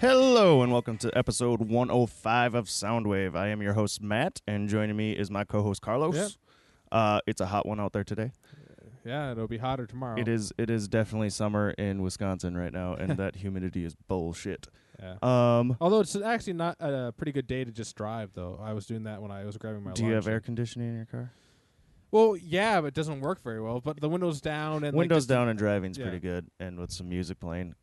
Hello and welcome to episode 105 of Soundwave. I am your host Matt, and joining me is my co-host Carlos. Yep. Uh, it's a hot one out there today. Yeah, it'll be hotter tomorrow. It is. It is definitely summer in Wisconsin right now, and that humidity is bullshit. Yeah. Um, Although it's actually not a pretty good day to just drive, though. I was doing that when I was grabbing my. do you have air conditioning in your car? Well, yeah, but it doesn't work very well. But the windows down and Windows the- down and driving's yeah. pretty good, and with some music playing,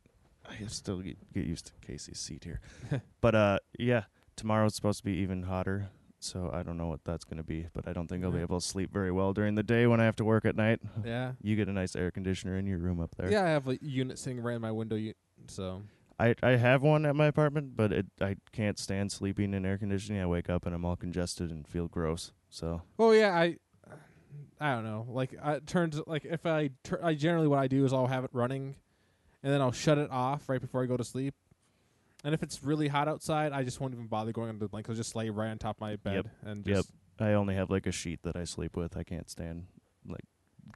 I still get, get used to Casey's seat here. but uh, yeah, tomorrow's supposed to be even hotter, so I don't know what that's going to be. But I don't think I'll be able to sleep very well during the day when I have to work at night. Yeah. You get a nice air conditioner in your room up there. Yeah, I have a unit sitting right in my window, u- so I I have one at my apartment, but it I can't stand sleeping in air conditioning. I wake up and I'm all congested and feel gross. So Oh yeah, I I don't know. Like I, turns like if I tur- I generally what I do is I'll have it running, and then I'll shut it off right before I go to sleep. And if it's really hot outside, I just won't even bother going under the blanket. I'll just lay right on top of my bed and Yep. just I only have like a sheet that I sleep with. I can't stand like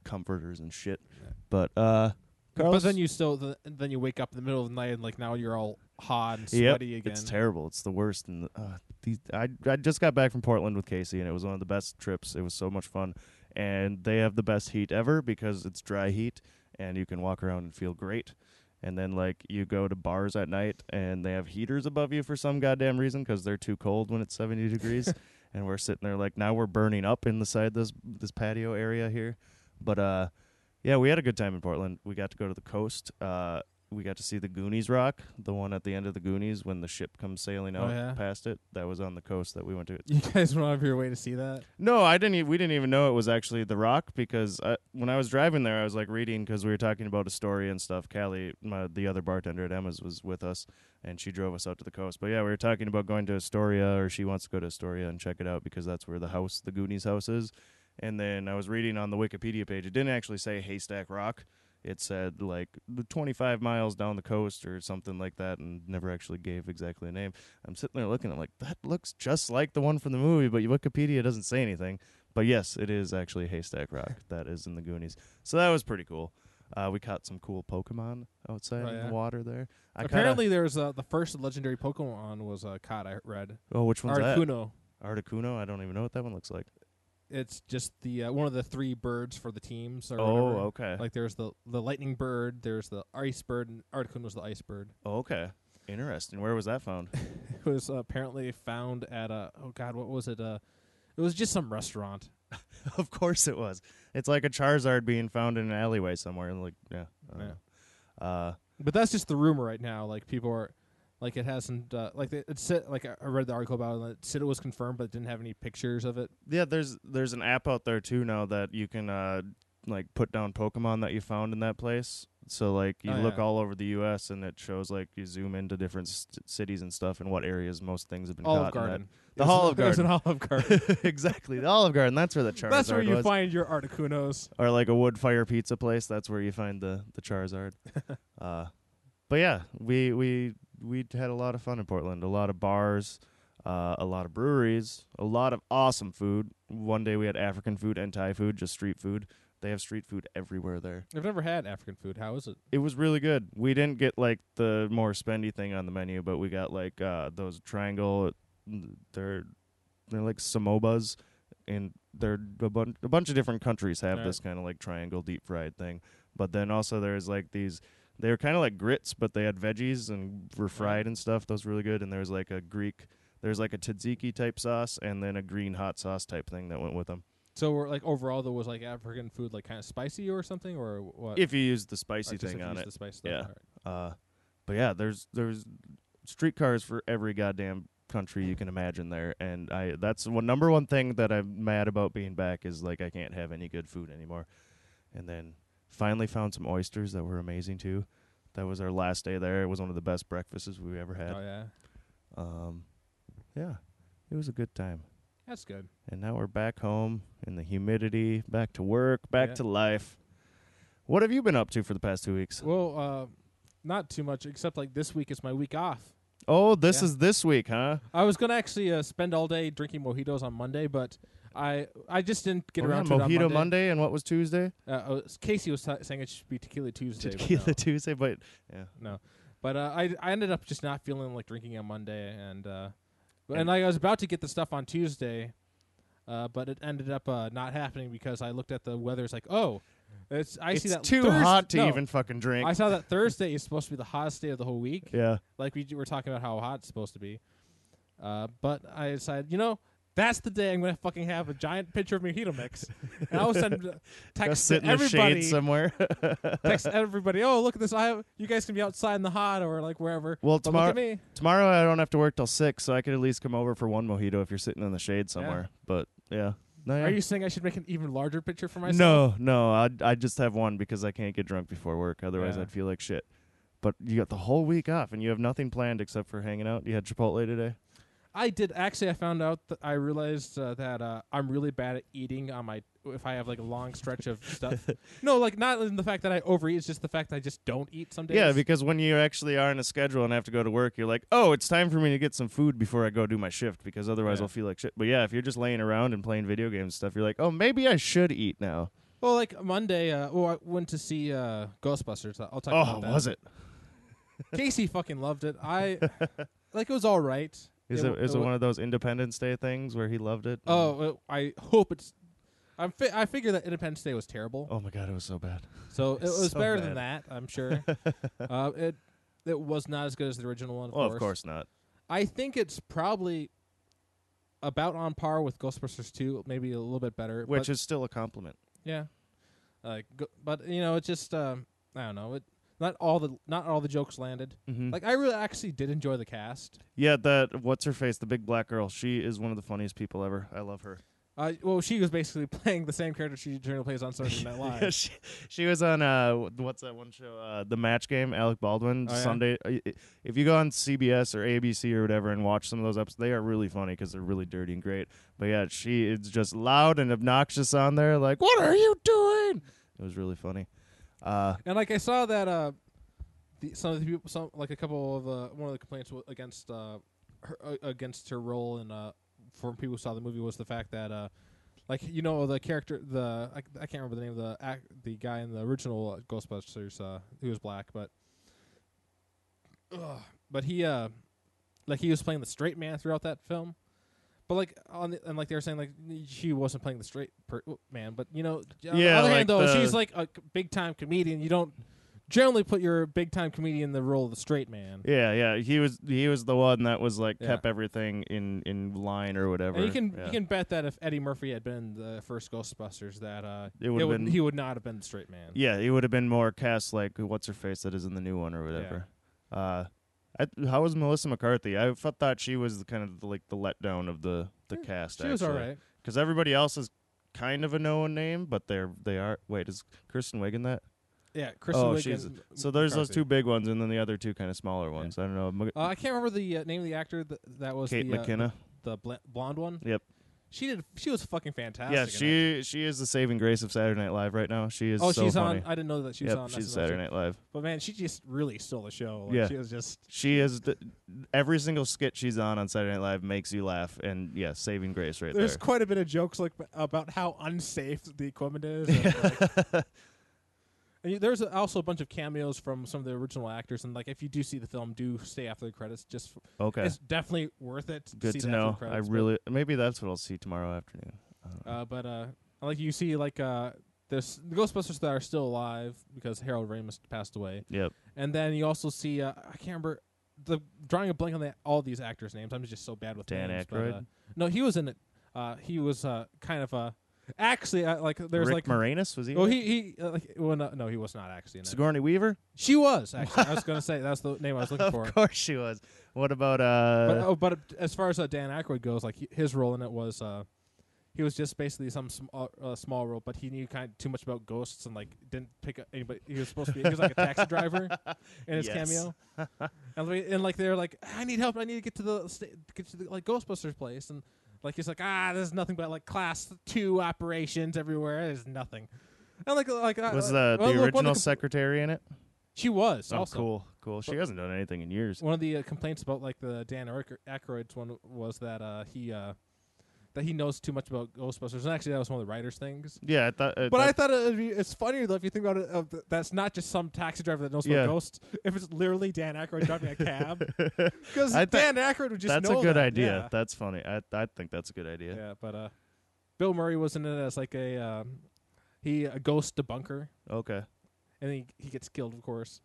comforters and shit. Yeah. But uh, But Carlos, then you still th- then you wake up in the middle of the night and like now you're all hot and Yep, sweaty again. It's terrible. It's the worst. And uh, these, I I just got back from Portland with Casey, and it was one of the best trips. It was so much fun, and they have the best heat ever because it's dry heat, and you can walk around and feel great. And then like you go to bars at night, and they have heaters above you for some goddamn reason because they're too cold when it's seventy degrees, and we're sitting there like now we're burning up in the side this this patio area here, but uh. Yeah, we had a good time in Portland. We got to go to the coast. Uh, we got to see the Goonies Rock, the one at the end of the Goonies when the ship comes sailing Oh, out yeah? past it. That was on the coast that we went to. You guys went out of your way to see that? No, I didn't. E- we didn't even know it was actually the Rock because I, when I was driving there, I was like reading because we were talking about a story and stuff. Callie, my, the other bartender at Emma's, was with us, and she drove us out to the coast. But yeah, we were talking about going to Astoria, or she wants to go to Astoria and check it out because that's where the house, the Goonies house, is. And then I was reading on the Wikipedia page. It didn't actually say Haystack Rock. It said like the 25 miles down the coast or something like that, and never actually gave exactly a name. I'm sitting there looking. I'm like, that looks just like the one from the movie, but Wikipedia doesn't say anything. But yes, it is actually Haystack Rock. that is in the Goonies. So that was pretty cool. Uh, we caught some cool Pokemon outside Oh, in the water there. I Apparently, there's uh, the first legendary Pokemon was uh, caught. I read oh, which one's that? Articuno. Articuno. I don't even know what that one looks like. It's just the uh, one of the three birds for the teams. Or Oh, whatever. okay. Like there's the the lightning bird, there's the ice bird, and Articuno was the ice bird. oh, okay. Interesting. Where was that found? It was uh, apparently found at a oh god, what was it? Uh, it was just some restaurant. of course it was. It's like a Charizard being found in an alleyway somewhere. Like, yeah. Yeah. Uh, But that's just the rumor right now. Like people are, like it hasn't, uh, like it, it said, like I read the article about it. It said it was confirmed, but it didn't have any pictures of it. yeah, there's there's an app out there too now that you can uh like put down Pokemon that you found in that place. So like you Oh, look yeah. all over the U.S. and it shows like you zoom into different st- cities and stuff and what areas most things have been Olive caught. Garden. The Olive it was an Garden. Olive Garden. exactly, the Olive Garden. That's where the Charizard that's where you was. find your Articunos. or like a wood fire pizza place. That's where you find the the Charizard. uh, but yeah, we we we had a lot of fun in Portland. A lot of bars, uh, a lot of breweries, a lot of awesome food. One day we had African food and Thai food, just street food. They have street food everywhere there. I've never had African food. How is it? It was really good. We didn't get like the more spendy thing on the menu, but we got like uh, those triangle. They're they're like samobas, and they're a, bun- a bunch of different countries have Right. this kind of like triangle deep fried thing. But then also there's like these. They were kind of like grits, but they had veggies and were fried and stuff. Those were really good. And there's like a Greek. There's like a tzatziki type sauce and then a green hot sauce type thing that went with them. So, we're, like overall, there was like African food, like kind of spicy or something, or what? If you use the Or spicy just thing if you on use it, The spice stuff. Yeah. All right. Uh, but yeah, there's there's streetcars for every goddamn country you can imagine there, and I that's one number one thing that I'm mad about being back is like I can't have any good food anymore. And then finally found some oysters that were amazing too. That was our last day there. It was one of the best breakfasts we ever had. Oh yeah, Um, yeah, it was a good time. that's good. And now we're back home in the humidity, back to work, back Yeah. to life. What have you been up to for the past two weeks? Well, uh, not too much, except like this week is my week off. Oh, this Yeah. is this week, huh? I was gonna actually uh, spend all day drinking mojitos on Monday, but I I just didn't get Oh, around to it on Mojito Monday. And what was Tuesday? Uh, uh, Casey was t- saying it should be Tequila Tuesday. but Tequila no. Tuesday, but yeah, No. But uh, I I ended up just not feeling like drinking on Monday, and uh, and like I was about to get the stuff on Tuesday, uh, but it ended up uh, not happening because I looked at the weather. It's like, oh, it's I it's see that too Thurs- hot to no, even fucking drink. I saw that Thursday is supposed to be the hottest day of the whole week. yeah. Like we d- were talking about how hot it's supposed to be. Uh, but I decided, you know, that's the day I'm gonna fucking have a giant picture of mojito mix, and I'll send uh, Go text sit to in the everybody. shade somewhere. text everybody. Oh, look at this! I have, you guys can be outside in the hot or like wherever. well, But look tomorrow at me. tomorrow I don't have to work till six, so I could at least come over for one mojito if you're sitting in the shade somewhere. But yeah, no, yeah. Are you saying I should make an even larger picture for myself? No, no, I I just have one because I can't get drunk before work. Otherwise, Yeah. I'd feel like shit. But you got the whole week off, and you have nothing planned except for hanging out. You had Chipotle today. I did actually. I found out that I realized uh, that uh, I'm really bad at eating on my if I have like a long stretch of stuff. no, like not in the fact that I overeat. It's just the fact that I just don't eat some days. Yeah, because when you actually are in a schedule and have to go to work, you're like, oh, it's time for me to get some food before I go do my shift because otherwise Yeah. I'll feel like shit. But yeah, if you're just laying around and playing video games and stuff, you're like, oh, maybe I should eat now. Well, like Monday, uh, well, I went to see uh, Ghostbusters. I'll talk Oh, about that. Oh, was it? Casey fucking loved it. I like it was all right. Is it, is it wa- one of those Independence Day things where he loved it? Oh, uh, I hope it's. I'm fi- I figure that Independence Day was terrible, Oh my god, it was so bad. so it was so better than that. I'm sure. uh, it it was not as good as the original one. Of Well, course. of course not. I think it's probably about on par with Ghostbusters 2, maybe a little bit better. Which is still a compliment. yeah, like, go, but you know, it's just um, I don't know. It not all the not all the jokes landed. Mm-hmm. Like I really actually did enjoy the cast. yeah, that what's her face, the big black girl. She is one of the funniest people ever. I love her. Uh, well, she was basically playing the same character she generally plays on Saturday Night Live. Yeah, she, she was on uh what's that one show uh the match game Alec Baldwin Oh, yeah? Sunday uh, if you go on CBS or ABC or whatever and watch some of those episodes they are really funny because they're really dirty and great but yeah she is just loud and obnoxious on there like what are you doing it was really funny uh And like I saw that uh, the, some of the people, some like a couple of uh, one of the complaints w- against uh, her uh, against her role in uh, from people who saw the movie was the fact that uh, like you know the character the I, I can't remember the name of the act, the guy in the original uh, Ghostbusters uh, who was black but Ugh. but he uh like he was playing the straight man throughout that film. But like on the, and like they were saying like she wasn't playing the straight per- man, but you know on the Yeah, other like hand though the- she's like a big time comedian. You don't generally put your big time comedian in the role of the straight man. yeah yeah he was he was the one that was like Yeah. kept everything in in line or whatever And you can yeah. you can bet that if Eddie Murphy had been the first Ghostbusters, that uh, It would've would been- he would not have been the straight man. Yeah, he would have been more cast like what's her face that is in the new one or whatever. Uh, I, how was Melissa McCarthy? I f- thought she was the kind of the, like the letdown of the the Yeah, cast. she was all actually. right. because everybody else is kind of a known name, but they're they are. Wait, is Kristen Wiig in that? Yeah, Kristen Oh, Wiig she's- and So there's those two big ones, and then the other two kind of smaller ones. I don't know. Uh, I can't remember the uh, name of the actor that that was Kate the, uh, McKinnon. the bl- blonde one. Yep. She did. She was fucking fantastic. Yeah, in she she is the saving grace of Saturday Night Live right now. She is. Oh, so she's funny. on. I didn't know that she was yep, on. she's SNL Saturday. Night Live. But man, she just really stole the show. Like, Yeah. she was just. She is the, every single skit she's on on Saturday Night Live makes you laugh, and yeah, saving grace right there. There's there. quite a bit of jokes like about how unsafe the equipment is. and, like- and there's also a bunch of cameos from some of the original actors, and like if you do see the film, do stay after the credits. Just f- okay, it's definitely worth it. good see to the after know. I credits, but- really maybe that's what I'll see tomorrow afternoon. I. Uh, but uh, like you see, like uh, there's the Ghostbusters that are still alive because Harold Ramis passed away, yep. and then you also see uh, I can't remember the drawing a blank on the, all these actors' names. I'm just so bad with Dan names. but, Aykroyd? uh, no, he was in it. Uh, he was uh, kind of uh, actually like there's Rick like Moranis was he? oh in he he uh, like well, no, no he was not actually in it? Sigourney Weaver. She was actually. I was gonna say that's the name I was looking for. of course she was. What about uh? But oh, but as far as uh, Dan Aykroyd goes, like he, his role in it was uh, he was just basically some small uh, small role, but he knew kind of too much about ghosts and like didn't pick up anybody. He was supposed to be he was like a taxi driver in his cameo, and, like- and like they're like, I need help. I need to get to the sta- get to the like Ghostbusters place, and like he's like, ah, there's nothing but like class two operations everywhere. There's nothing. And like like uh, was uh, the well, the look, original the secretary in it? She was Oh, also cool, cool. She But- hasn't done anything in years. one of the uh, complaints about like the Dan Aykro- Aykroyd's one was that uh, he uh, that he knows too much about Ghostbusters. And actually, that was one of the writers' things. Yeah, I thought. Uh, But I thought it'd be, it's funnier though if you think about it. The, that's not just some taxi driver that knows Yeah. about ghosts. If it's literally Dan Aykroyd driving a cab, because I Dan Aykroyd would just that's a good that, idea. Yeah. That's funny. I I think that's a good idea. Yeah, but uh, Bill Murray was in it as like a um, he a ghost debunker, Okay. and he he gets killed, of course.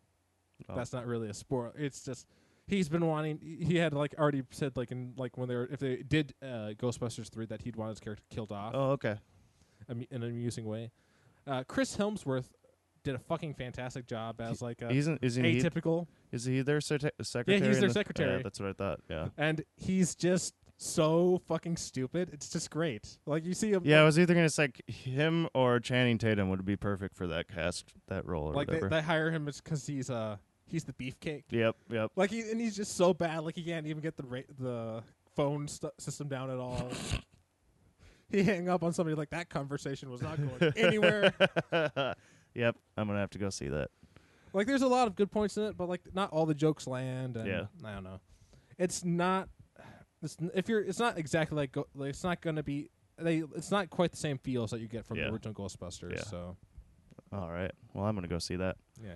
Oh. That's not really a spoiler. It's just he's been wanting. He had like already said like in like when they were if they did uh, Ghostbusters three that he'd want his character killed off Oh, okay. amu- in an amusing way. Uh, Chris Hemsworth did a fucking fantastic job as like a Isn't isn't he? atypical, Is he their serte- secretary? their in the- secretary. Yeah, that's what I thought. Yeah. and he's just so fucking stupid. It's just great. Like you see him. Yeah, I was either gonna say him or Channing Tatum would be perfect for that cast, that role or like they, whatever. they hire him because he's uh he's the beefcake. yep, yep. Like he and he's just so bad. Like he can't even get the ra- the phone st- system down at all. he hang up on somebody like that conversation was not going anywhere. yep, I'm gonna have to go see that. like there's a lot of good points in it, but like not all the jokes land. And Yeah. I don't know. It's not. It's, n- if you're, it's not exactly like, go, like it's not gonna be. They, it's not quite the same feels that you get from Yeah. the original Ghostbusters. Yeah. So All right. Well, I'm gonna go see that. yeah.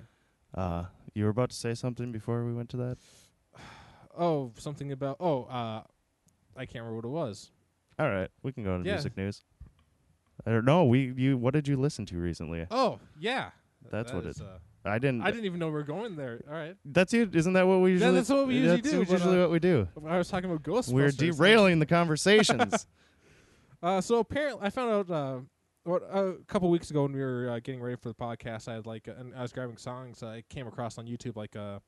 Uh, you were about to say something before we went to that. Oh, something about. Oh, uh, I can't remember what it was. All right, we can go to Yeah. music news. I don't know. We you what did you listen to recently? Oh, yeah. That's That what is, it- Uh, I didn't. I didn't even know we were going there. All right. That's you. Isn't that what we usually? that's what we usually that's do, but, usually uh, what we do. I was talking about Ghostbusters. We're derailing the conversations. Uh, so apparently, I found out uh, what a couple weeks ago when we were uh, getting ready for the podcast. I had like, uh, and I was grabbing songs. I came across on YouTube like uh,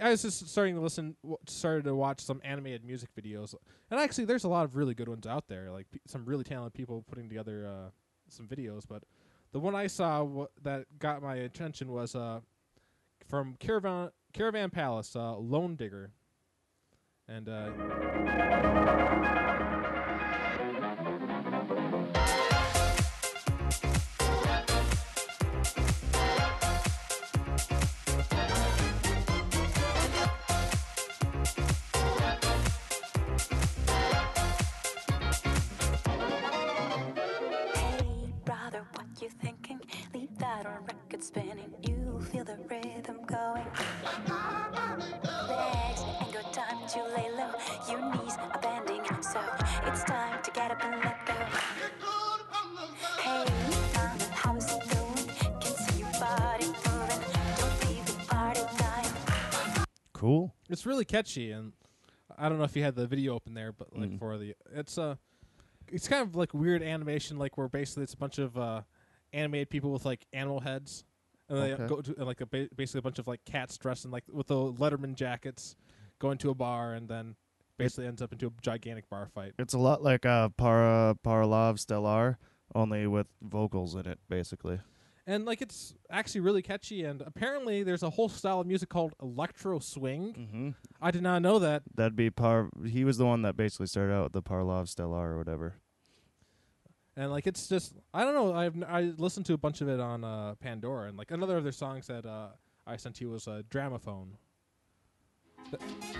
I, was just starting to listen, started to watch some animated music videos, and actually, there's a lot of really good ones out there. Like p- some really talented people putting together uh, some videos. But the one I saw w- that got my attention was uh, from Caravan Caravan Palace, uh, Lone Digger, and uh, you thinking? Leave that on record spinning. You feel the rhythm going. Legs ain't got time to lay low. Your knees are bending, so it's time to get up and let go. Hey, mama, how is it going? Can see your body moving. Don't leave the party dying. cool. it's really catchy and I don't know if you had the video open there, but like Mm. for the it's uh it's kind of like weird animation, like where basically it's a bunch of uh animated people with like animal heads, and they Okay. go to and, like a ba- basically a bunch of like cats dressed in like with the Letterman jackets, going to a bar and then basically ends up into a gigantic bar fight. It's a lot like uh, Para Paralav Stellar, only with vocals in it, basically. And like it's actually really catchy, and apparently there's a whole style of music called electro swing. Mm-hmm. I did not know that. That'd be Par. He was the one that basically started out with the Paralav Stellar or whatever. And like it's just I don't know. I've I listened to a bunch of it on uh, Pandora, and like another of their songs that uh, I sent you was uh, Dramophone. Sassy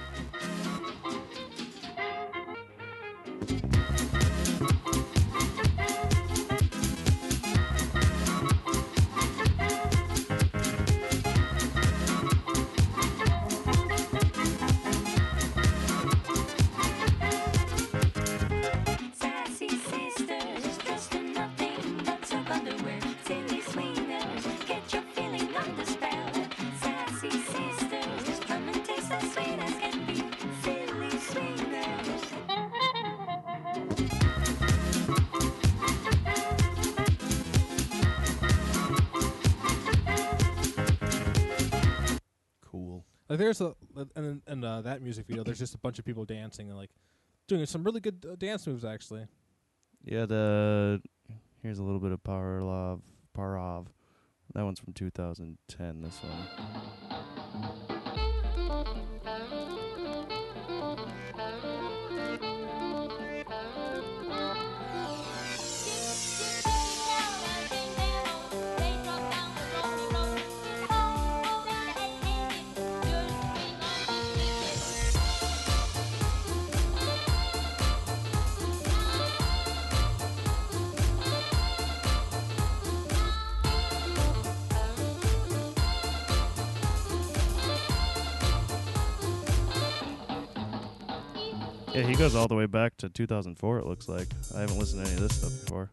Like there's a and and uh, that music video. There's just a bunch of people dancing and like doing some really good uh, dance moves actually. Yeah. The here's a little bit of Parlov Parav. That one's from 2010. This one. Yeah, he goes all the way back to 2004. It looks like I haven't listened to any of this stuff before.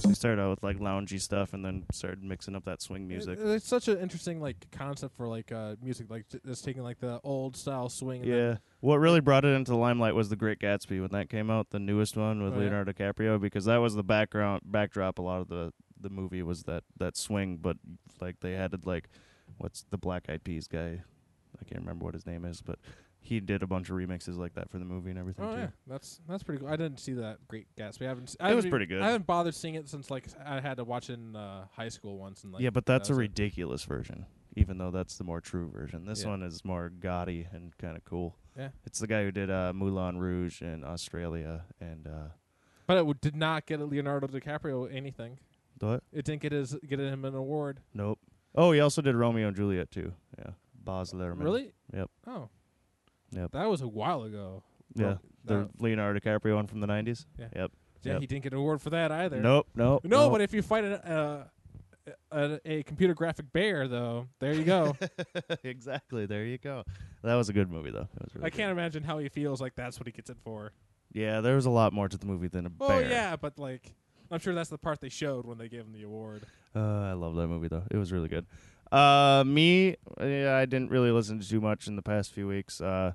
So he started out with like loungy stuff, and then started mixing up that swing music. It- It's such an interesting like concept for like uh music, like just taking like the old style swing. And Yeah. What really brought it into the limelight was The Great Gatsby when that came out, the newest one with Oh, yeah. Leonardo DiCaprio, because that was the background backdrop. A lot of the the movie was that that swing, but like they added like what's the Black Eyed Peas guy? I can't remember what his name is, but he did a bunch of remixes like that for the movie and everything Oh too. yeah, that's that's pretty cool. I didn't see that Great Gatsby. I haven't. s- I It haven't was pretty good. I haven't bothered seeing it since like I had to watch it in uh, high school once. And like yeah, but that's that a was it. ridiculous version, even though that's the more true version. This Yeah. one is more gaudy and kind of cool. Yeah. It's the guy who did uh, Moulin Rouge in Australia and uh, But it w- did not get Leonardo DiCaprio anything. what? It didn't get his get him an award. Nope. Oh, he also did Romeo and Juliet too. Yeah, Baz Luhrmann. Really? Yep. Oh. Yep. That was a while ago. Yeah, the Leonardo DiCaprio one from the '90s. Yeah. Yep. yeah, Yep. he didn't get an award for that either. Nope. Nope. No, nope. but if you fight a, uh, a a computer graphic bear, though, there you go. exactly. There you go. That was a good movie though. It was really I can't imagine how he feels like that's what he gets it for. Yeah, there was a lot more to the movie than a Oh bear. Oh yeah, but like, I'm sure that's the part they showed when they gave him the award. Uh, I love that movie though. It was really good. Uh, me, yeah, I didn't really listen to too much in the past few weeks. Uh,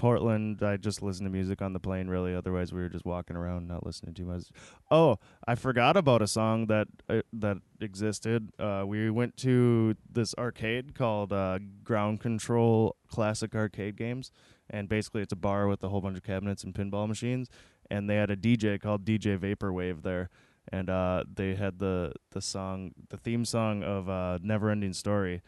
Portland, I just listened to music on the plane. Really, otherwise we were just walking around, not listening too much. Oh, I forgot about a song that uh, that existed. Uh, we went to this arcade called uh, Ground Control Classic Arcade Games, and basically it's a bar with a whole bunch of cabinets and pinball machines. And they had a DJ called DJ Vaporwave there, and uh, they had the the song, the theme song of uh, Never Ending Story,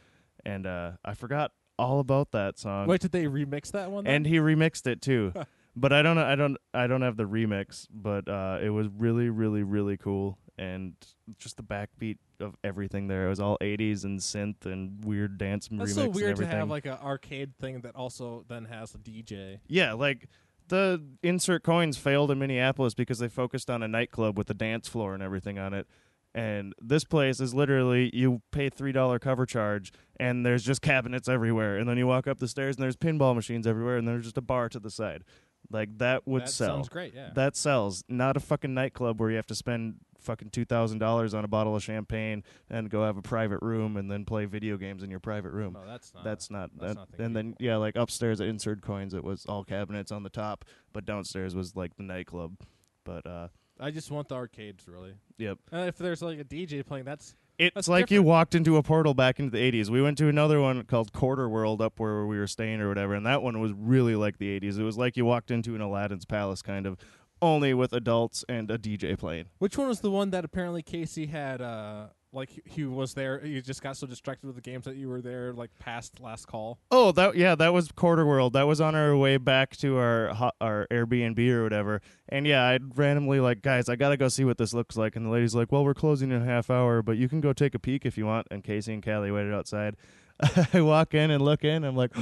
and uh, I forgot all about that song. Wait, did they remix that one? then? and he remixed it too, but I don't know, I don't, I don't have the remix, but uh, it was really, really, really cool, and just the backbeat of everything there. It was all '80s and synth and weird dance that's remix so and weird to everything. have like an arcade thing that also then has a DJ. Yeah, like the insert coins failed in Minneapolis because they focused on a nightclub with a dance floor and everything on it. And this place is literally you pay three dollar cover charge and there's just cabinets everywhere. And then you walk up the stairs and there's pinball machines everywhere and there's just a bar to the side. Like that would that sell. sounds great. Yeah. That sells. Not a fucking nightclub where you have to spend fucking two thousand dollars on a bottle of champagne and go have a private room and then play video games in your private room. no, that's not. That's not that's that. not the and then yeah, like upstairs at Insert Coins, it was all cabinets on the top, but downstairs was like the nightclub. But uh, I just want the arcades really. yep, And if there's like a DJ playing, that's it's That's like you walked into a portal back into the '80s. We went to another one called Quarter World up where we were staying or whatever, and that one was really like the '80s. It was like you walked into an Aladdin's palace, kind of, only with adults and a DJ playing. which one was the one that apparently Casey had. uh like he- was there, he just got so distracted with the games that you were there, like past last call. Oh, that yeah, that was Quarter World. That was on our way back to our our Airbnb or whatever. And yeah, I'd randomly like, guys, I gotta go see what this looks like. And the lady's like, well, we're closing in a half hour, but you can go take a peek if you want. And Casey and Callie waited outside. I walk in and look in. I'm like,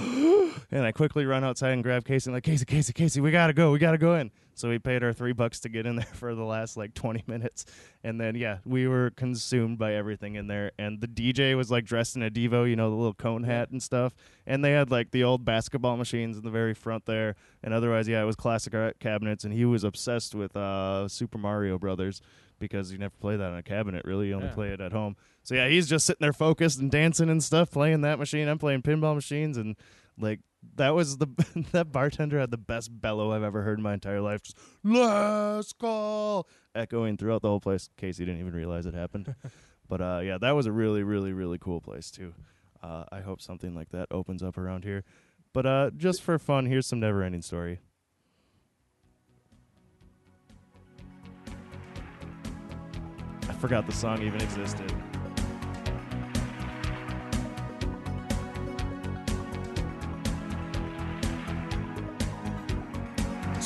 and I quickly run outside and grab Casey. and like, Casey, Casey, Casey, we gotta go. We gotta go in. So we paid our three bucks to get in there for the last like 20 minutes. And then yeah, we were consumed by everything in there. And the DJ was like dressed in a Devo, you know, the little cone hat and stuff. And they had like the old basketball machines in the very front there. And otherwise, yeah, it was classic art cabinets. And he was obsessed with uh, Super Mario Brothers because you never play that on a cabinet. Really, you only Yeah. play it at home. So yeah, he's just sitting there focused and dancing and stuff, playing that machine. I'm playing pinball machines and like that was the that bartender had the best bellow I've ever heard in my entire life. Just last call echoing throughout the whole place. Casey didn't even realize it happened. but uh, yeah, that was a really, really, really cool place too. Uh, I hope something like that opens up around here. But uh, just for fun, here's some never ending story. I forgot the song even existed.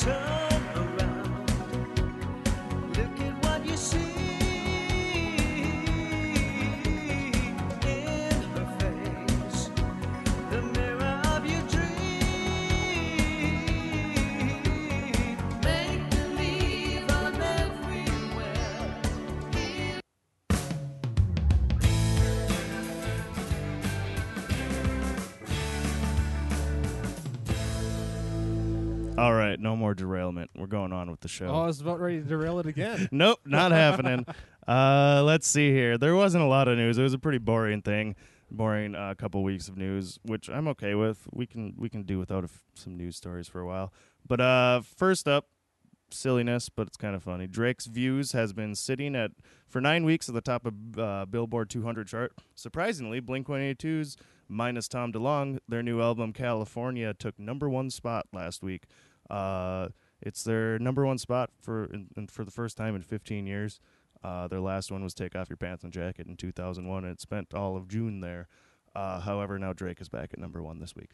Turn All right, no more derailment. We're going on with the show. Oh, I was about ready to derail it again. Nope, not happening. Uh, let's see here. There wasn't a lot of news. It was a pretty boring thing, boring uh, couple weeks of news, which I'm okay with. We can we can do without a f- some news stories for a while. But uh, first up, silliness, but it's kind of funny. Drake's Views has been sitting at for nine weeks at the top of uh, Billboard 200 chart. Surprisingly, Blink 182's minus Tom DeLonge, their new album California took number one spot last week. Uh, it's their number one spot for in, in, for the first time in 15 years. Uh, their last one was Take Off Your Pants and Jacket in 2001, and it spent all of June there. Uh, however, now Drake is back at number one this week.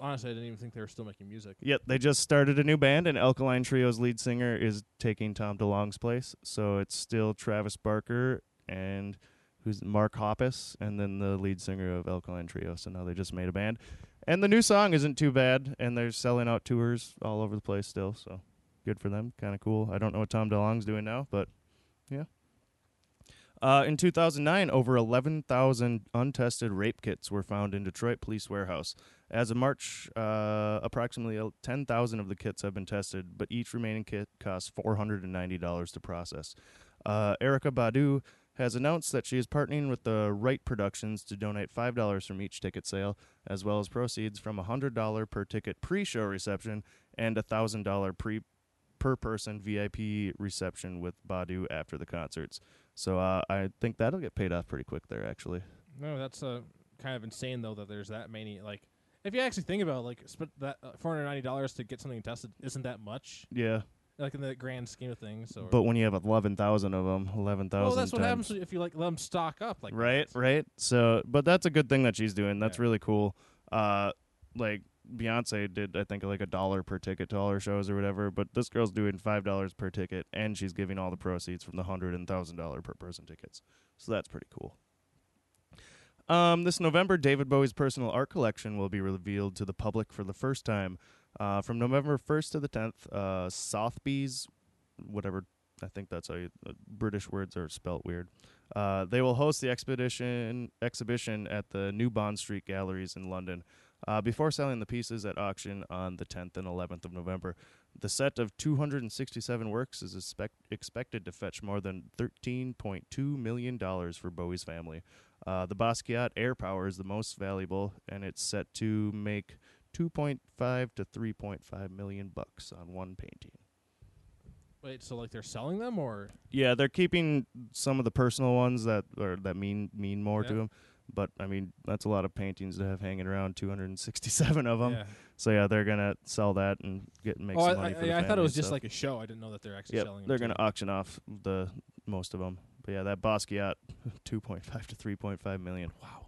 Honestly, I didn't even think they were still making music. Yet they just started a new band, and Alkaline Trio's lead singer is taking Tom DeLonge's place. So it's still Travis Barker and who's Mark Hoppus, and then the lead singer of Alkaline Trio. So now they just made a band, and the new song isn't too bad, and they're selling out tours all over the place still. So good for them, kind of cool. I don't know what Tom DeLonge's doing now, but yeah. Uh, in 2009, over 11,000 untested rape kits were found in Detroit police warehouse. As of March, uh, approximately 10,000 of the kits have been tested, but each remaining kit costs $490 to process. Uh, Erykah Badu has announced that she is partnering with the Wright Productions to donate $5 from each ticket sale, as well as proceeds from a $100 per ticket pre show reception and a $1,000 pre per person VIP reception with Badu after the concerts. So uh, I think that'll get paid off pretty quick there, actually. No, that's uh, kind of insane though that there's that many. Like, if you actually think about it, like, spent that uh, four hundred ninety dollars to get something tested isn't that much, Yeah, like in the grand scheme of things. So, but when you have 11,000 of them, 11,000 well, that's what times- happens if you like let them stock up. Like, right, that. right. So, but that's a good thing that she's doing. That's Yeah. really cool. Uh, like Beyonce did, I think like a dollar per ticket to all her shows or whatever. But this girl's doing five dollars per ticket, and she's giving all the proceeds from the hundred and thousand dollar per person tickets. So that's pretty cool. Um, this November, David Bowie's personal art collection will be revealed to the public for the first time. Uh, from November 1st to the 10th, uh, Sotheby's, whatever, I think that's how you, uh, British words are spelt weird. Uh, they will host the expedition exhibition at the New Bond Street Galleries in London uh, before selling the pieces at auction on the 10th and 11th of November. The set of 267 works is expect- expected to fetch more than $13.2 million for Bowie's family. Uh, the Basquiat Air Power is the most valuable, and it's set to make 2.5 to 3.5 million bucks on one painting. Wait, so like they're selling them or Yeah, they're keeping some of the personal ones that or that mean mean more to them. But I mean, that's a lot of paintings to have hanging around. 267 of them. yeah. So yeah, they're gonna sell that and get make oh, some I, money I, for yeah, I thought it was just like a show. I didn't know that they're actually Yep, selling. they're gonna auction off the most of them. But yeah, that Basquiat, 2.5 to 3.5 million. Wow.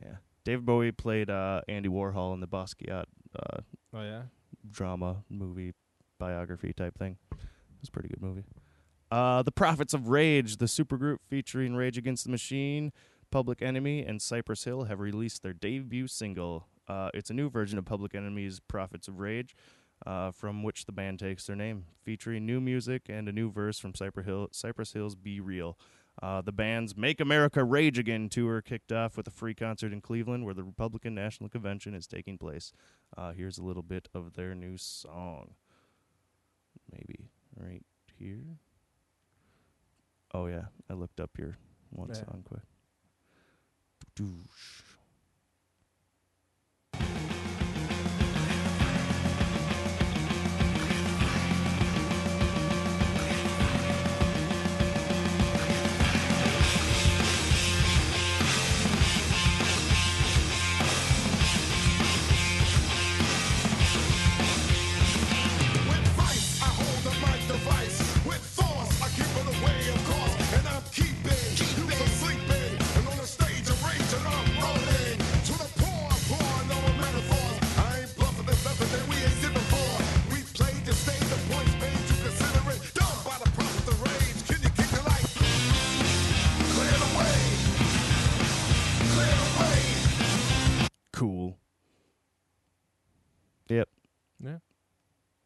Yeah. David Bowie played uh, Andy Warhol in the Basquiat uh, Oh yeah. drama movie biography type thing. It was a pretty good movie. Uh, the Prophets of Rage, the supergroup featuring Rage Against the Machine, Public Enemy, and Cypress Hill, have released their debut single. Uh, it's a new version of Public Enemy's Prophets of Rage, uh, from which the band takes their name, featuring new music and a new verse from Cypress, Hill, Cypress Hill's Be Real. Uh, the band's Make America Rage Again tour kicked off with a free concert in Cleveland, where the Republican National Convention is taking place. Uh, here's a little bit of their new song. Maybe right here. Oh yeah, I looked up your one Yeah. song quick. Doosh.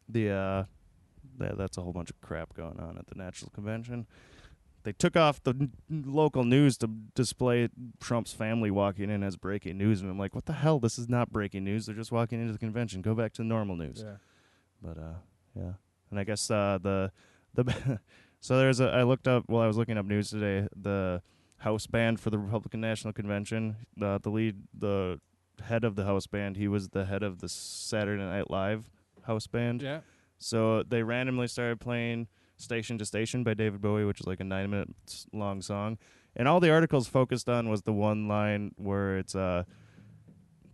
The uh, that, that's a whole bunch of crap going on at the National Convention. They took off the n- local news to display Trump's family walking in as breaking news, and I'm like, what the hell? This is not breaking news. They're just walking into the convention. Go back to normal news. Yeah. But uh, yeah, and I guess uh, the the so there's a I looked up while I was looking up news today the house band for the Republican National Convention. The the lead the head of the house band he was the head of the Saturday Night Live house band. Yeah. So they randomly started playing Station to Station by David Bowie, which is like a nine minute long song. And all the articles focused on was the one line where it's uh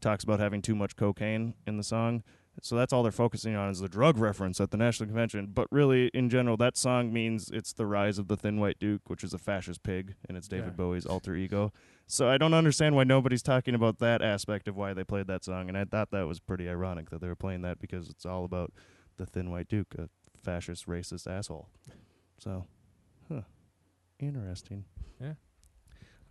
talks about having too much cocaine in the song. So that's all they're focusing on is the drug reference at the National Convention. But really, in general, that song means it's the rise of the Thin White Duke, which is a fascist pig, and it's David Yeah. Bowie's alter ego. So I don't understand why nobody's talking about that aspect of why they played that song. And I thought that was pretty ironic that they were playing that because it's all about the Thin White Duke, a fascist, racist asshole. So, huh. Interesting. Yeah.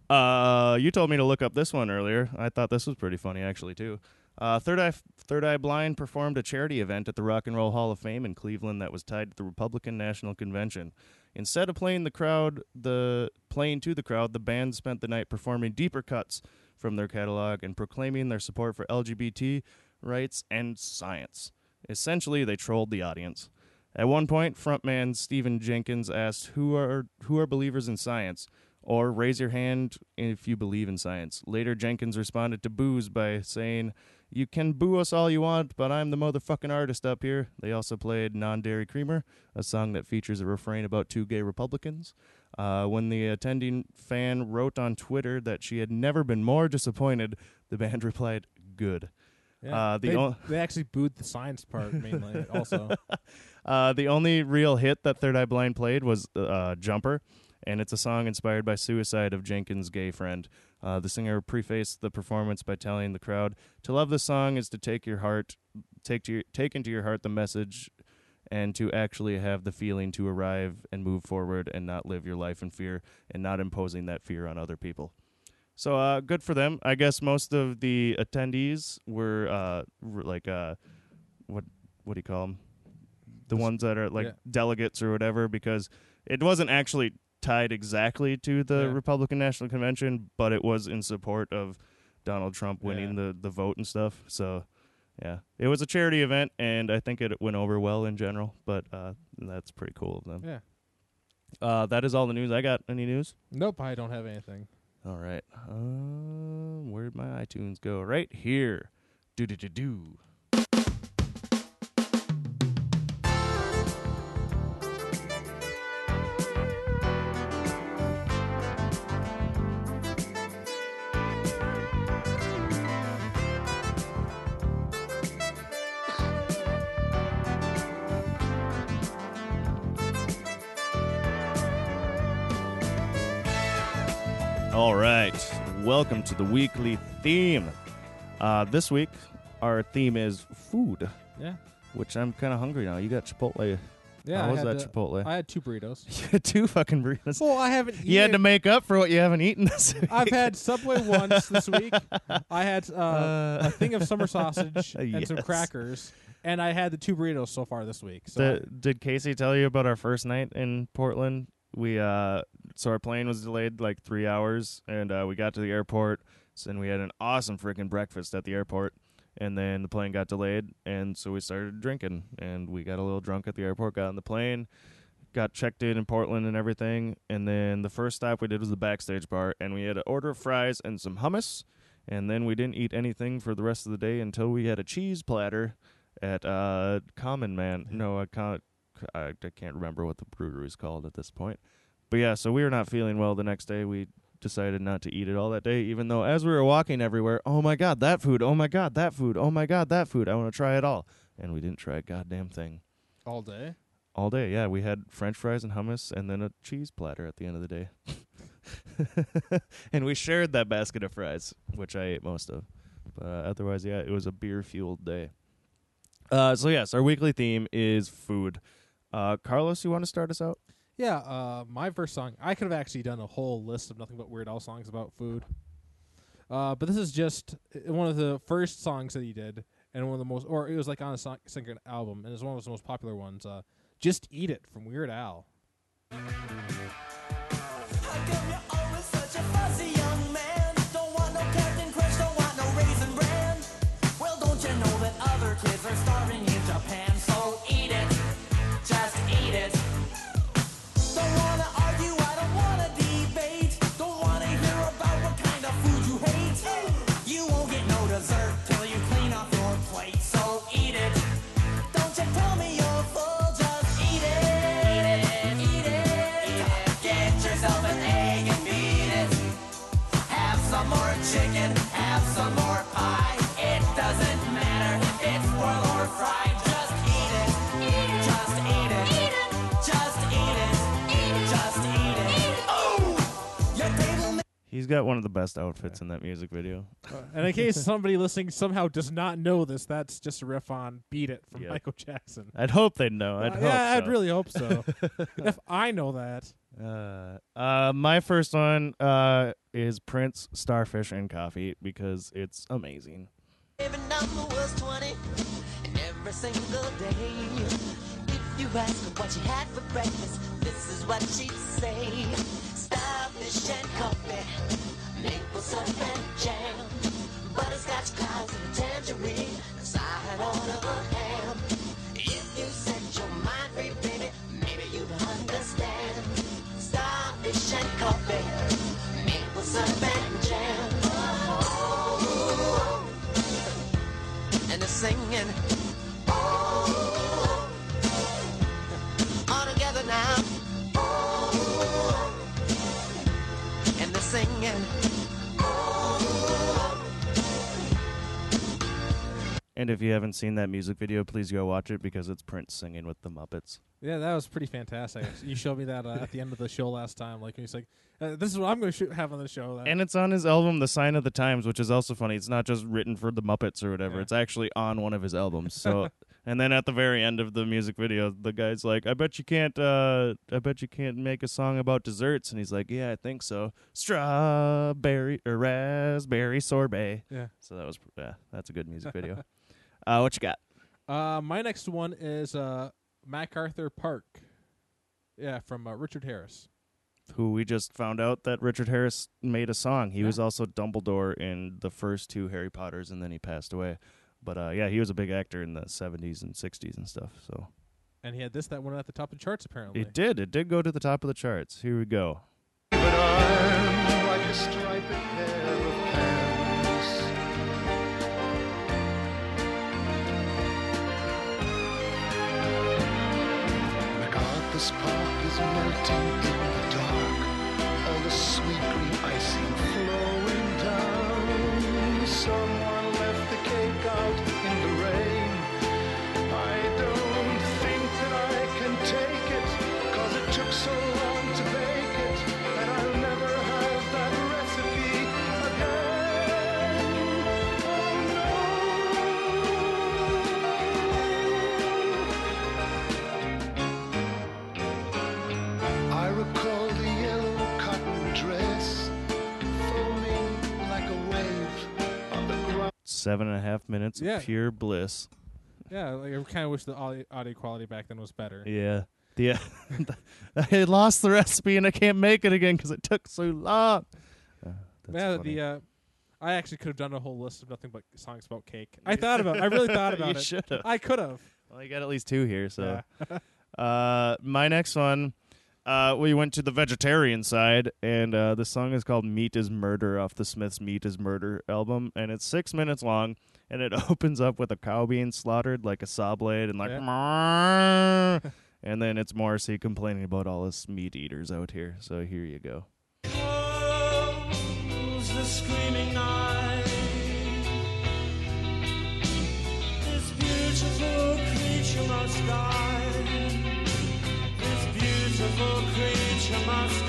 Uh, you told me to look up this one earlier. I thought this was pretty funny, actually, too. Uh, Third Eye Third Eye Blind performed a charity event at the Rock and Roll Hall of Fame in Cleveland that was tied to the Republican National Convention. Instead of playing the crowd, the playing to the crowd, the band spent the night performing deeper cuts from their catalog and proclaiming their support for LGBT rights and science. Essentially, they trolled the audience. At one point, frontman Stephan Jenkins asked, "Who are who are believers in science?" Or "Raise your hand if you believe in science." Later, Jenkins responded to boos by saying, "You can boo us all you want, but I'm the motherfucking artist up here." They also played "Non-Dairy Creamer," a song that features a refrain about two gay Republicans. Uh, when the attending fan wrote on Twitter that she had never been more disappointed, the band replied, "Good." Yeah. Uh, the they, on- they actually booed the science part mainly. also, Uh, the only real hit that Third Eye Blind played was uh, Jumper, and it's a song inspired by suicide of Jenkins' gay friend. Uh, the singer prefaced the performance by telling the crowd, "To love this song is to take your heart, take to your, take into your heart the message, and to actually have the feeling to arrive and move forward, and not live your life in fear, and not imposing that fear on other people." So uh, good for them. I guess most of the attendees were uh, r- like uh, what what do you call them? The ones that are like Yeah. delegates or whatever, because it wasn't actually tied exactly to the Yeah. Republican National Convention, but it was in support of Donald Trump winning Yeah. the the vote and stuff. So yeah, it was a charity event, and I think it went over well in general. But uh, that's pretty cool of them. yeah. Uh, that is all the news I got. Any news? Nope, I don't have anything. All right. Um, where'd my iTunes go? Right here. Do do do do. All right. Welcome to the weekly theme. Uh, this week, our theme is food, Yeah. which I'm kind of hungry now. You got Chipotle. Yeah. How I was had that Chipotle? I had two burritos. You had two fucking burritos. well, I haven't. You had to eaten- make up for what you haven't eaten this week. I've had Subway once this week. I had uh, a thing of summer sausage and some yes. crackers, and I had the two burritos so far this week. So did Casey tell you about our first night in Portland? We uh, so our plane was delayed like three hours, and uh, we got to the airport, so, and we had an awesome freaking breakfast at the airport. And then the plane got delayed, and so we started drinking, and we got a little drunk at the airport. Got on the plane, got checked in in Portland and everything, and then the first stop we did was the backstage bar, and we had an order of fries and some hummus, and then we didn't eat anything for the rest of the day until we had a cheese platter at uh Common Man. No, I can't. I, I can't remember what the brewery is called at this point. But yeah, so we were not feeling well the next day. We decided not to eat it all that day, even though as we were walking everywhere, oh my god, that food! Oh my god, that food! Oh my god, that food! I want to try it all, and we didn't try a goddamn thing all day. all day. Yeah, we had French fries and hummus, and then a cheese platter at the end of the day. and we shared that basket of fries, which I ate most of. But uh, otherwise, yeah, it was a beer fueled day. Uh, so yes, our weekly theme is food. Uh, Carlos, you want to start us out? Yeah, uh, my first song. I could have actually done a whole list of nothing but Weird Al songs about food. Uh, but this is just uh, one of the first songs that he did, and one of the most, or it was like on a song, second album, and it's one of his most popular ones. Uh, "Just Eat It" from Weird Al. Got one of the best outfits in that music video. Uh, and in case somebody listening somehow does not know this, that's just a riff on "Beat It" from Yep. Michael Jackson. I'd hope they'd know. I'd Uh, hope yeah, so. I'd really hope so. if I know that, Uh, uh, my first one uh, is Prince, Starfish, and Coffee because it's amazing. Every number was 20, and every single day. If you ask her what she had for breakfast, this is what she'd say. Starfish and coffee, maple syrup and jam, butterscotch clouds and tangerine, a side on a ham. If And if you haven't seen that music video, please go watch it because it's Prince singing with the Muppets. yeah, that was pretty fantastic. you showed me that uh, at the end of the show last time. Like he's like, uh, "This is what I'm going to have on the show." That- And it's on his album, The Sign of the Times, which is also funny. It's not just written for the Muppets or whatever. Yeah. It's actually on one of his albums. So, and then at the very end of the music video, the guy's like, "I bet you can't, uh, I bet you can't make a song about desserts." And he's like, "Yeah, I think so. Strawberry or raspberry sorbet." yeah. So that was, yeah, that's a good music video. uh, what you got? Uh, my next one is uh, MacArthur Park. Yeah, from uh, Richard Harris. Who we just found out that Richard Harris made a song. He Yeah. was also Dumbledore in the first two Harry Potters, and then he passed away. But uh, yeah, he was a big actor in the '70s and '60s and stuff. So And he had this that went at the top of the charts apparently. it did. It did go to the top of the charts. Here we go. MacArthur's Park is melting in the dark. All the sweet green icing flowing down. Someone left the cake out in the Seven and a half minutes Yeah. of pure bliss. Yeah, like I kind of wish the audio, audio quality back then was better. Yeah. Yeah. I lost the recipe and I can't make it again because it took so long. Uh, that's yeah, funny. the uh, I actually could have done a whole list of nothing but songs about cake. I thought about. it. I really thought about You it. should have. I could have. Well, you got at least two here. So, uh, my next one, uh, we went to the vegetarian side, and uh, the song is called "Meat Is Murder" off the Smiths' "Meat Is Murder" album, and it's six minutes long, and it opens up with a cow being slaughtered like a saw blade, and like, and then it's Morrissey complaining about all us meat eaters out here. So here you go. Close the screaming night. This beautiful creature must die. Creature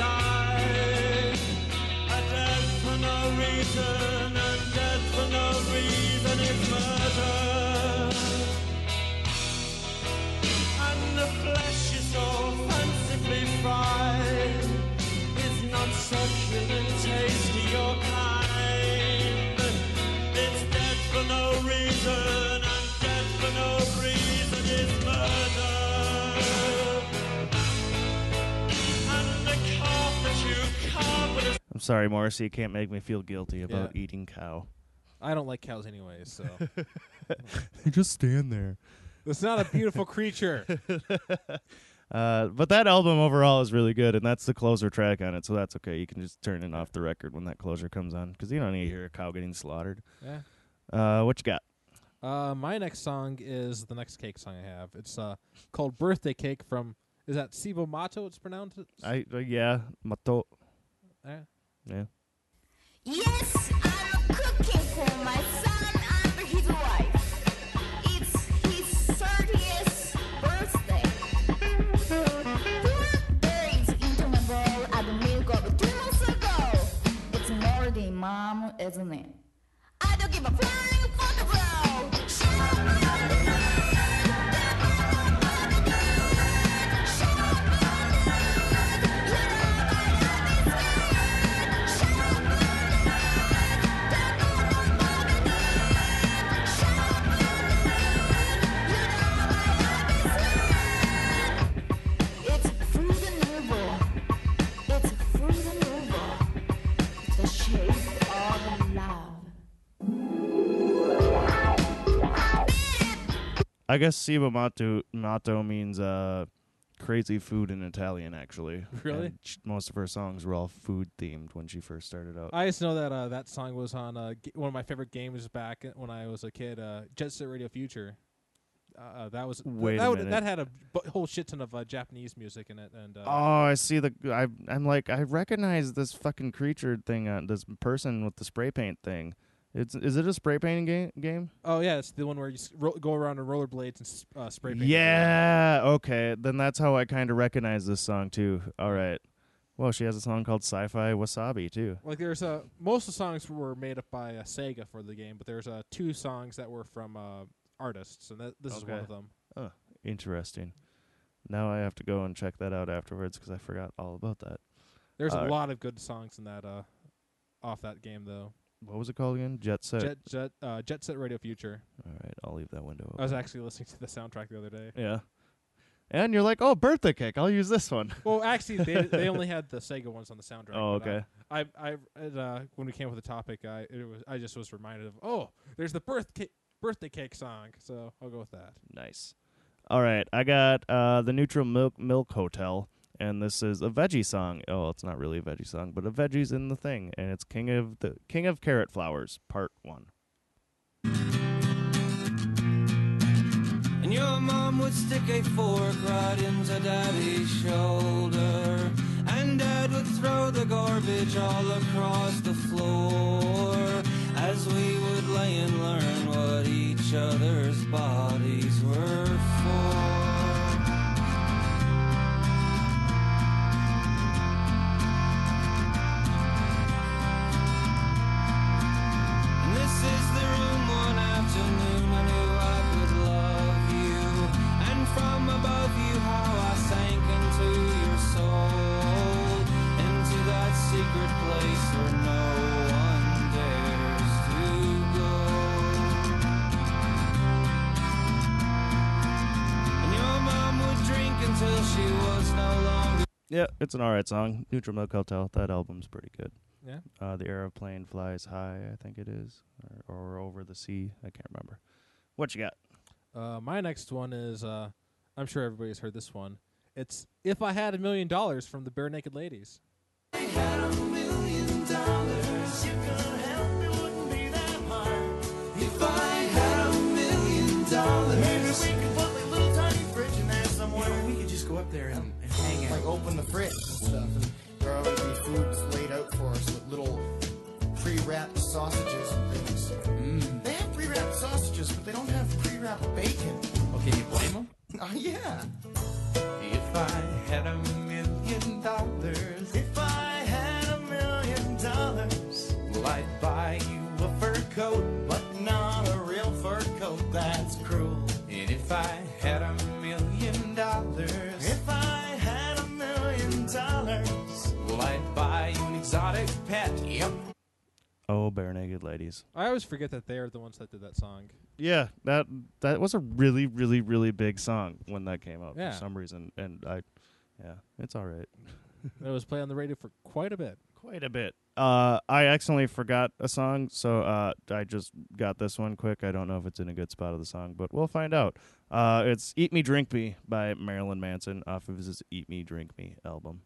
sorry, Morrissey, you can't make me feel guilty about Yeah. eating cow. I don't like cows anyway, so They Just stand there. it's not a beautiful creature. Uh, but that album overall is really good, and that's the closer track on it, so that's okay. You can just turn it off the record when that closer comes on, because you don't need to hear a cow getting slaughtered. Yeah. Uh, what you got? Uh, my next song is the next cake song I have. It's uh called "Birthday Cake" from is that Cibo Matto? It's pronounced. I uh, yeah, mato. Yeah. Yeah. Yes, I'm cooking for my son and his wife. It's his 30th birthday. Two days into my bowl at the milk of two months ago. It's more than mom, isn't it? I don't give a fuck. Guess cibo matto, matto means uh, crazy food in Italian, actually. Really? And sh- most of her songs were all food themed when she first started out. I just know that uh, that song was on uh, g- one of my favorite games back when I was a kid, uh, Jet Set Radio Future. Uh, that was Wait that, that had a whole shit ton of uh, Japanese music in it, and uh, Oh, I see the. I, I'm like, I recognize this fucking creature thing on this person with the spray paint thing. It's is it a spray painting game? Game? oh yeah, it's the one where you ro- go around on rollerblades and s- uh, spray paint. Yeah. Okay. Then that's how I kind of recognize this song too. All right. Well, she has a song called Sci-Fi Wasabi too. Like there's uh, most of the songs were made up by uh, Sega for the game, but there's uh, two songs that were from uh, artists, and that, this is one of them. Oh, interesting. Now I have to go and check that out afterwards because I forgot all about that. There's a lot of good songs in that uh, off that game though. What was it called again? Jet Set. Jet Jet uh, Jet Set Radio Future. All right, I'll leave that window. Open. I was actually listening to the soundtrack the other day. Yeah. And you're like, oh, birthday cake. I'll use this one. Well, actually, they they only had the Sega ones on the soundtrack. Oh, okay. I I it, uh, when we came up with the topic, I it was I just was reminded of oh, there's the birth ca- birthday cake song, so I'll go with that. Nice. All right, I got uh, the Neutral Milk Milk Hotel, and this is a veggie song. Oh, it's not really a veggie song, but a veggie's in the thing, and it's King of the King of Carrot Flowers, Part One. And your mom would stick a fork right into daddy's shoulder. And dad would throw the garbage all across the floor. As we would lay and learn what each other's bodies were for. Afternoon I knew I could love you. And from above you, how I sank into your soul. Into that secret place where no one dares to go. And your mom would drink until she was no longer. Yeah, it's an alright song. Neutral Milk Hotel. That album's pretty good. Yeah. Uh, the aeroplane flies high, I think it is, or, or over the sea. I can't remember. What you got? Uh, my next one is uh, I'm sure everybody's heard this one. It's "If I Had a Million Dollars" from the Barenaked Ladies. If I had a million dollars. Maybe we could put a little tiny fridge in there somewhere. You know, we could just go up there and, and hang out. Like open the fridge and stuff. There always be foods laid out for us with little pre-wrapped sausages and things. Mm. They have pre-wrapped sausages, but they don't have pre-wrapped bacon. Oh, can you blame them? Uh, yeah. If I had a million dollars, If I had a million dollars, well, I'd buy you a fur coat. but not a real fur coat, that's cruel. And if I Oh, Barenaked Ladies. I always forget that they're the ones that did that song. Yeah, that that was a really, really, really big song when that came out Yeah. for some reason, and I, yeah, it's all right. It was played on the radio for quite a bit. Quite a bit. Uh, I accidentally forgot a song, so uh, I just got this one quick. I don't know if it's in a good spot of the song, but we'll find out. Uh, it's "Eat Me, Drink Me" by Marilyn Manson off of his "Eat Me, Drink Me" album.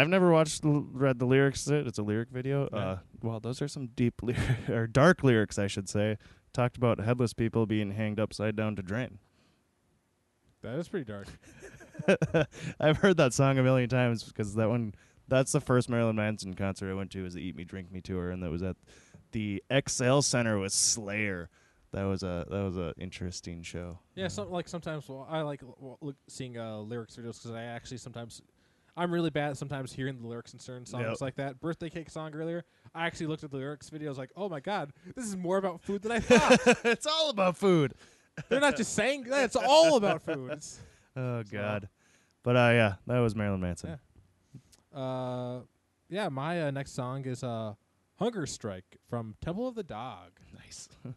I've never watched read the lyrics. to it. It's a lyric video. Yeah. Uh, well, those are some deep or dark lyrics, I should say. Talked about headless people being hanged upside down to drain. That is pretty dark. I've heard that song a million times because that one That's the first Marilyn Manson concert I went to was the Eat Me Drink Me tour, and that was at the XL Center with Slayer. That was a that was a interesting show. Yeah, some like sometimes well, I like l- look, seeing uh, lyrics videos because I actually sometimes I'm really bad at sometimes hearing the lyrics in certain songs Yep. like that. Birthday cake song earlier, I actually looked at the lyrics video. I was like, oh my god, this is more about food than I thought. it's all about food. They're not just saying that; it's all about food. It's, Oh God. But uh, yeah, that was Marilyn Manson. Yeah. uh, yeah, my uh, next song is uh, "Hunger Strike" from Temple of the Dog. Nice.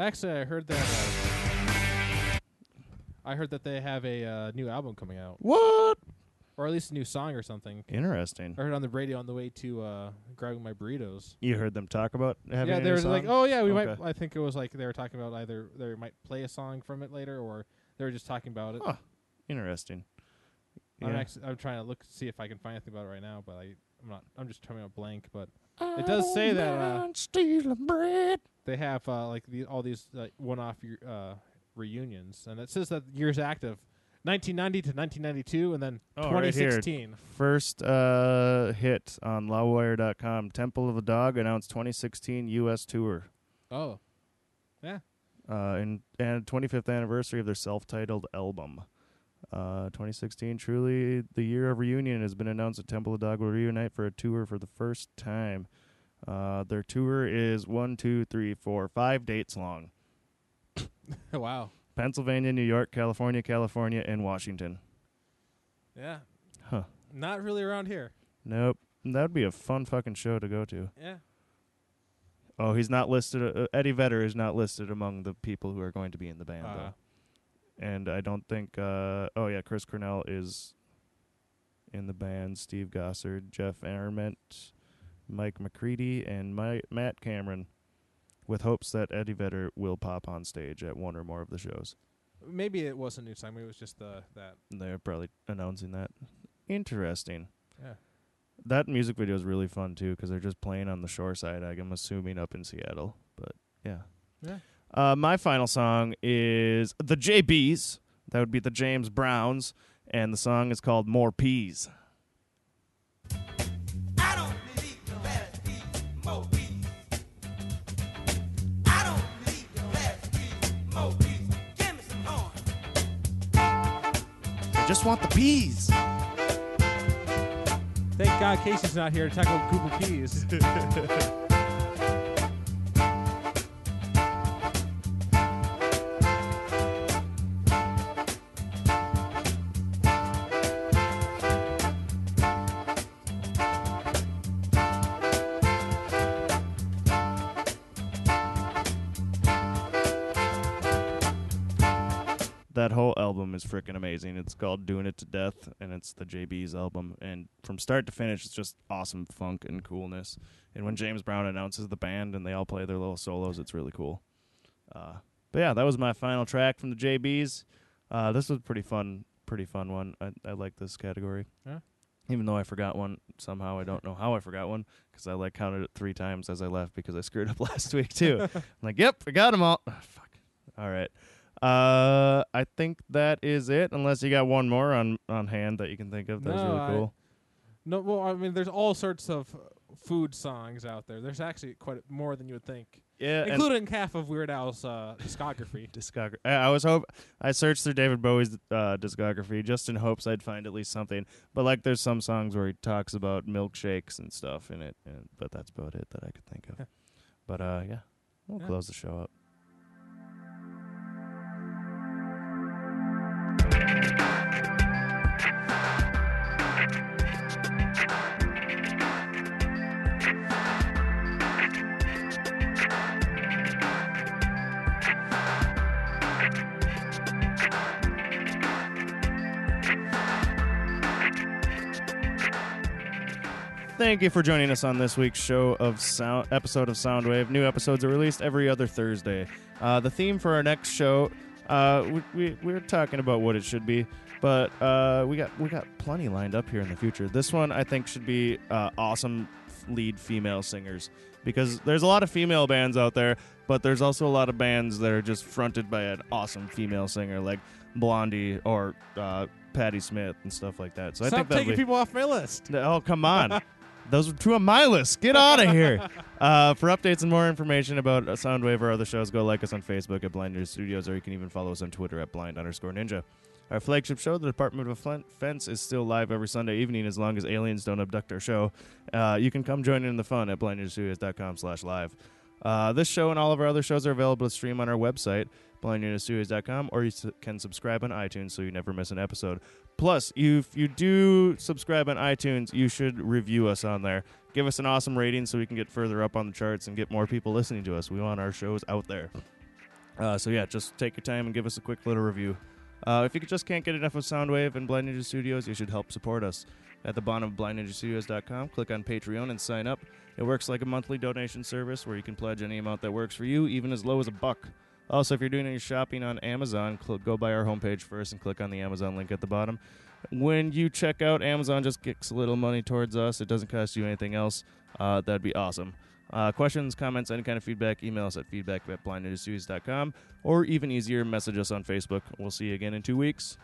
Actually, I heard that. Uh, I heard that they have a uh, new album coming out, What? or at least a new song or something. Interesting. I heard on the radio on the way to uh, grabbing my burritos. You heard them talk about having yeah, a they new were like, "Oh yeah, we might." I think it was like they were talking about either they might play a song from it later, or they were just talking about it. Huh. Interesting. I'm Yeah. actually I'm trying to look see if I can find anything about it right now, but I I'm not. I'm just coming up blank, but it does say that uh, stealing bread. they have uh, like the, all these like one-off uh, reunions, and it says that years active, 1990 to 1992, and then Oh, right here. 2016. First uh, hit on loudwire.com. Temple of the Dog announced 2016 U.S. tour. Oh, yeah. uh, and and 25th anniversary of their self-titled album. Uh, 2016, truly the year of reunion has been announced that Temple of Dog will reunite for a tour for the first time. Uh, their tour is one, two, three, four, five dates long: wow. Pennsylvania, New York, California, California, and Washington. Yeah. Huh? Not really around here. Nope. That would be a fun fucking show to go to. Yeah. Oh, he's not listed. Uh, Eddie Vedder is not listed among the people who are going to be in the band, Uh, though. And I don't think. Uh, oh yeah, Chris Cornell is in the band. Stone Gossard, Jeff Ament, Mike McCready, and my, Matt Cameron, with hopes that Eddie Vedder will pop on stage at one or more of the shows. maybe it wasn't new song. Maybe it was just the that. They're probably announcing that. Interesting. Yeah. That music video is really fun too because they're just playing on the shore side. I'm assuming up in Seattle, but yeah. Yeah. Uh, my final song is the JBs. That would be the James Browns, and the song is called "More Peas." I don't believe the last more beat. I don't believe the last more beat. Give me some more. I just want the peas. Thank God Casey's not here to tackle about Google is freaking amazing. It's called "Doing It to Death," and it's the JB's album. And from start to finish, it's just awesome funk and coolness. And when James Brown announces the band and they all play their little solos, it's really cool. Uh, but yeah, that was my final track from the JBs. Uh, this was a pretty fun, pretty fun one. I, I like this category. Yeah. Even though I forgot one somehow, I don't know how I forgot one because I like counted it three times as I left because I screwed up last week too. I'm like, yep, I got them all. Ah, fuck. All right. Uh, I think that is it. Unless you got one more on on hand that you can think of. That's No, really I- cool. no, well, I mean, there's all sorts of uh, food songs out there. There's actually quite a- more than you would think, Yeah, including half of Weird Al's uh, discography. discography. I, I was hope I searched through David Bowie's uh, discography just in hopes I'd find at least something. But like, there's some songs where he talks about milkshakes and stuff in it, and, but that's about it that I could think of. but uh, yeah, we'll Yeah. close the show up. Thank you for joining us on this week's show of sound episode of Soundwave. New episodes are released every other Thursday. Uh, the theme for our next show, uh, we, we we're talking about what it should be, but uh, we got we got plenty lined up here in the future. This one I think should be uh, awesome lead female singers because there's a lot of female bands out there, but there's also a lot of bands that are just fronted by an awesome female singer like Blondie or uh, Patti Smith and stuff like that. So I think taking be, people off my list. Oh, come on. Those are two of my list. Get out of here. Uh, for updates and more information about Soundwave or other shows, go like us on Facebook at Blind Ninja Studios, or you can even follow us on Twitter at blind underscore ninja. Our flagship show, The Department of Fen- Fence, is still live every Sunday evening as long as aliens don't abduct our show. Uh, you can come join in the fun at blindninjastudios.com slash live. Uh, this show and all of our other shows are available to stream on our website, blindninjastudios.com, or you s- can subscribe on iTunes so you never miss an episode. Plus, if you do subscribe on iTunes, you should review us on there. Give us an awesome rating so we can get further up on the charts and get more people listening to us. We want our shows out there. Uh, so yeah, just take your time and give us a quick little review. Uh, if you just can't get enough of Soundwave and Blind Ninja Studios, you should help support us. At the bottom of blindninjastudios.com, click on Patreon and sign up. It works like a monthly donation service where you can pledge any amount that works for you, even as low as a buck. Also, if you're doing any shopping on Amazon, cl- go by our homepage first and click on the Amazon link at the bottom. When you check out, Amazon just kicks a little money towards us. It doesn't cost you anything else. Uh, that'd be awesome. Uh, questions, comments, any kind of feedback, email us at feedback at blindninjastudios.com or even easier, message us on Facebook. We'll see you again in two weeks.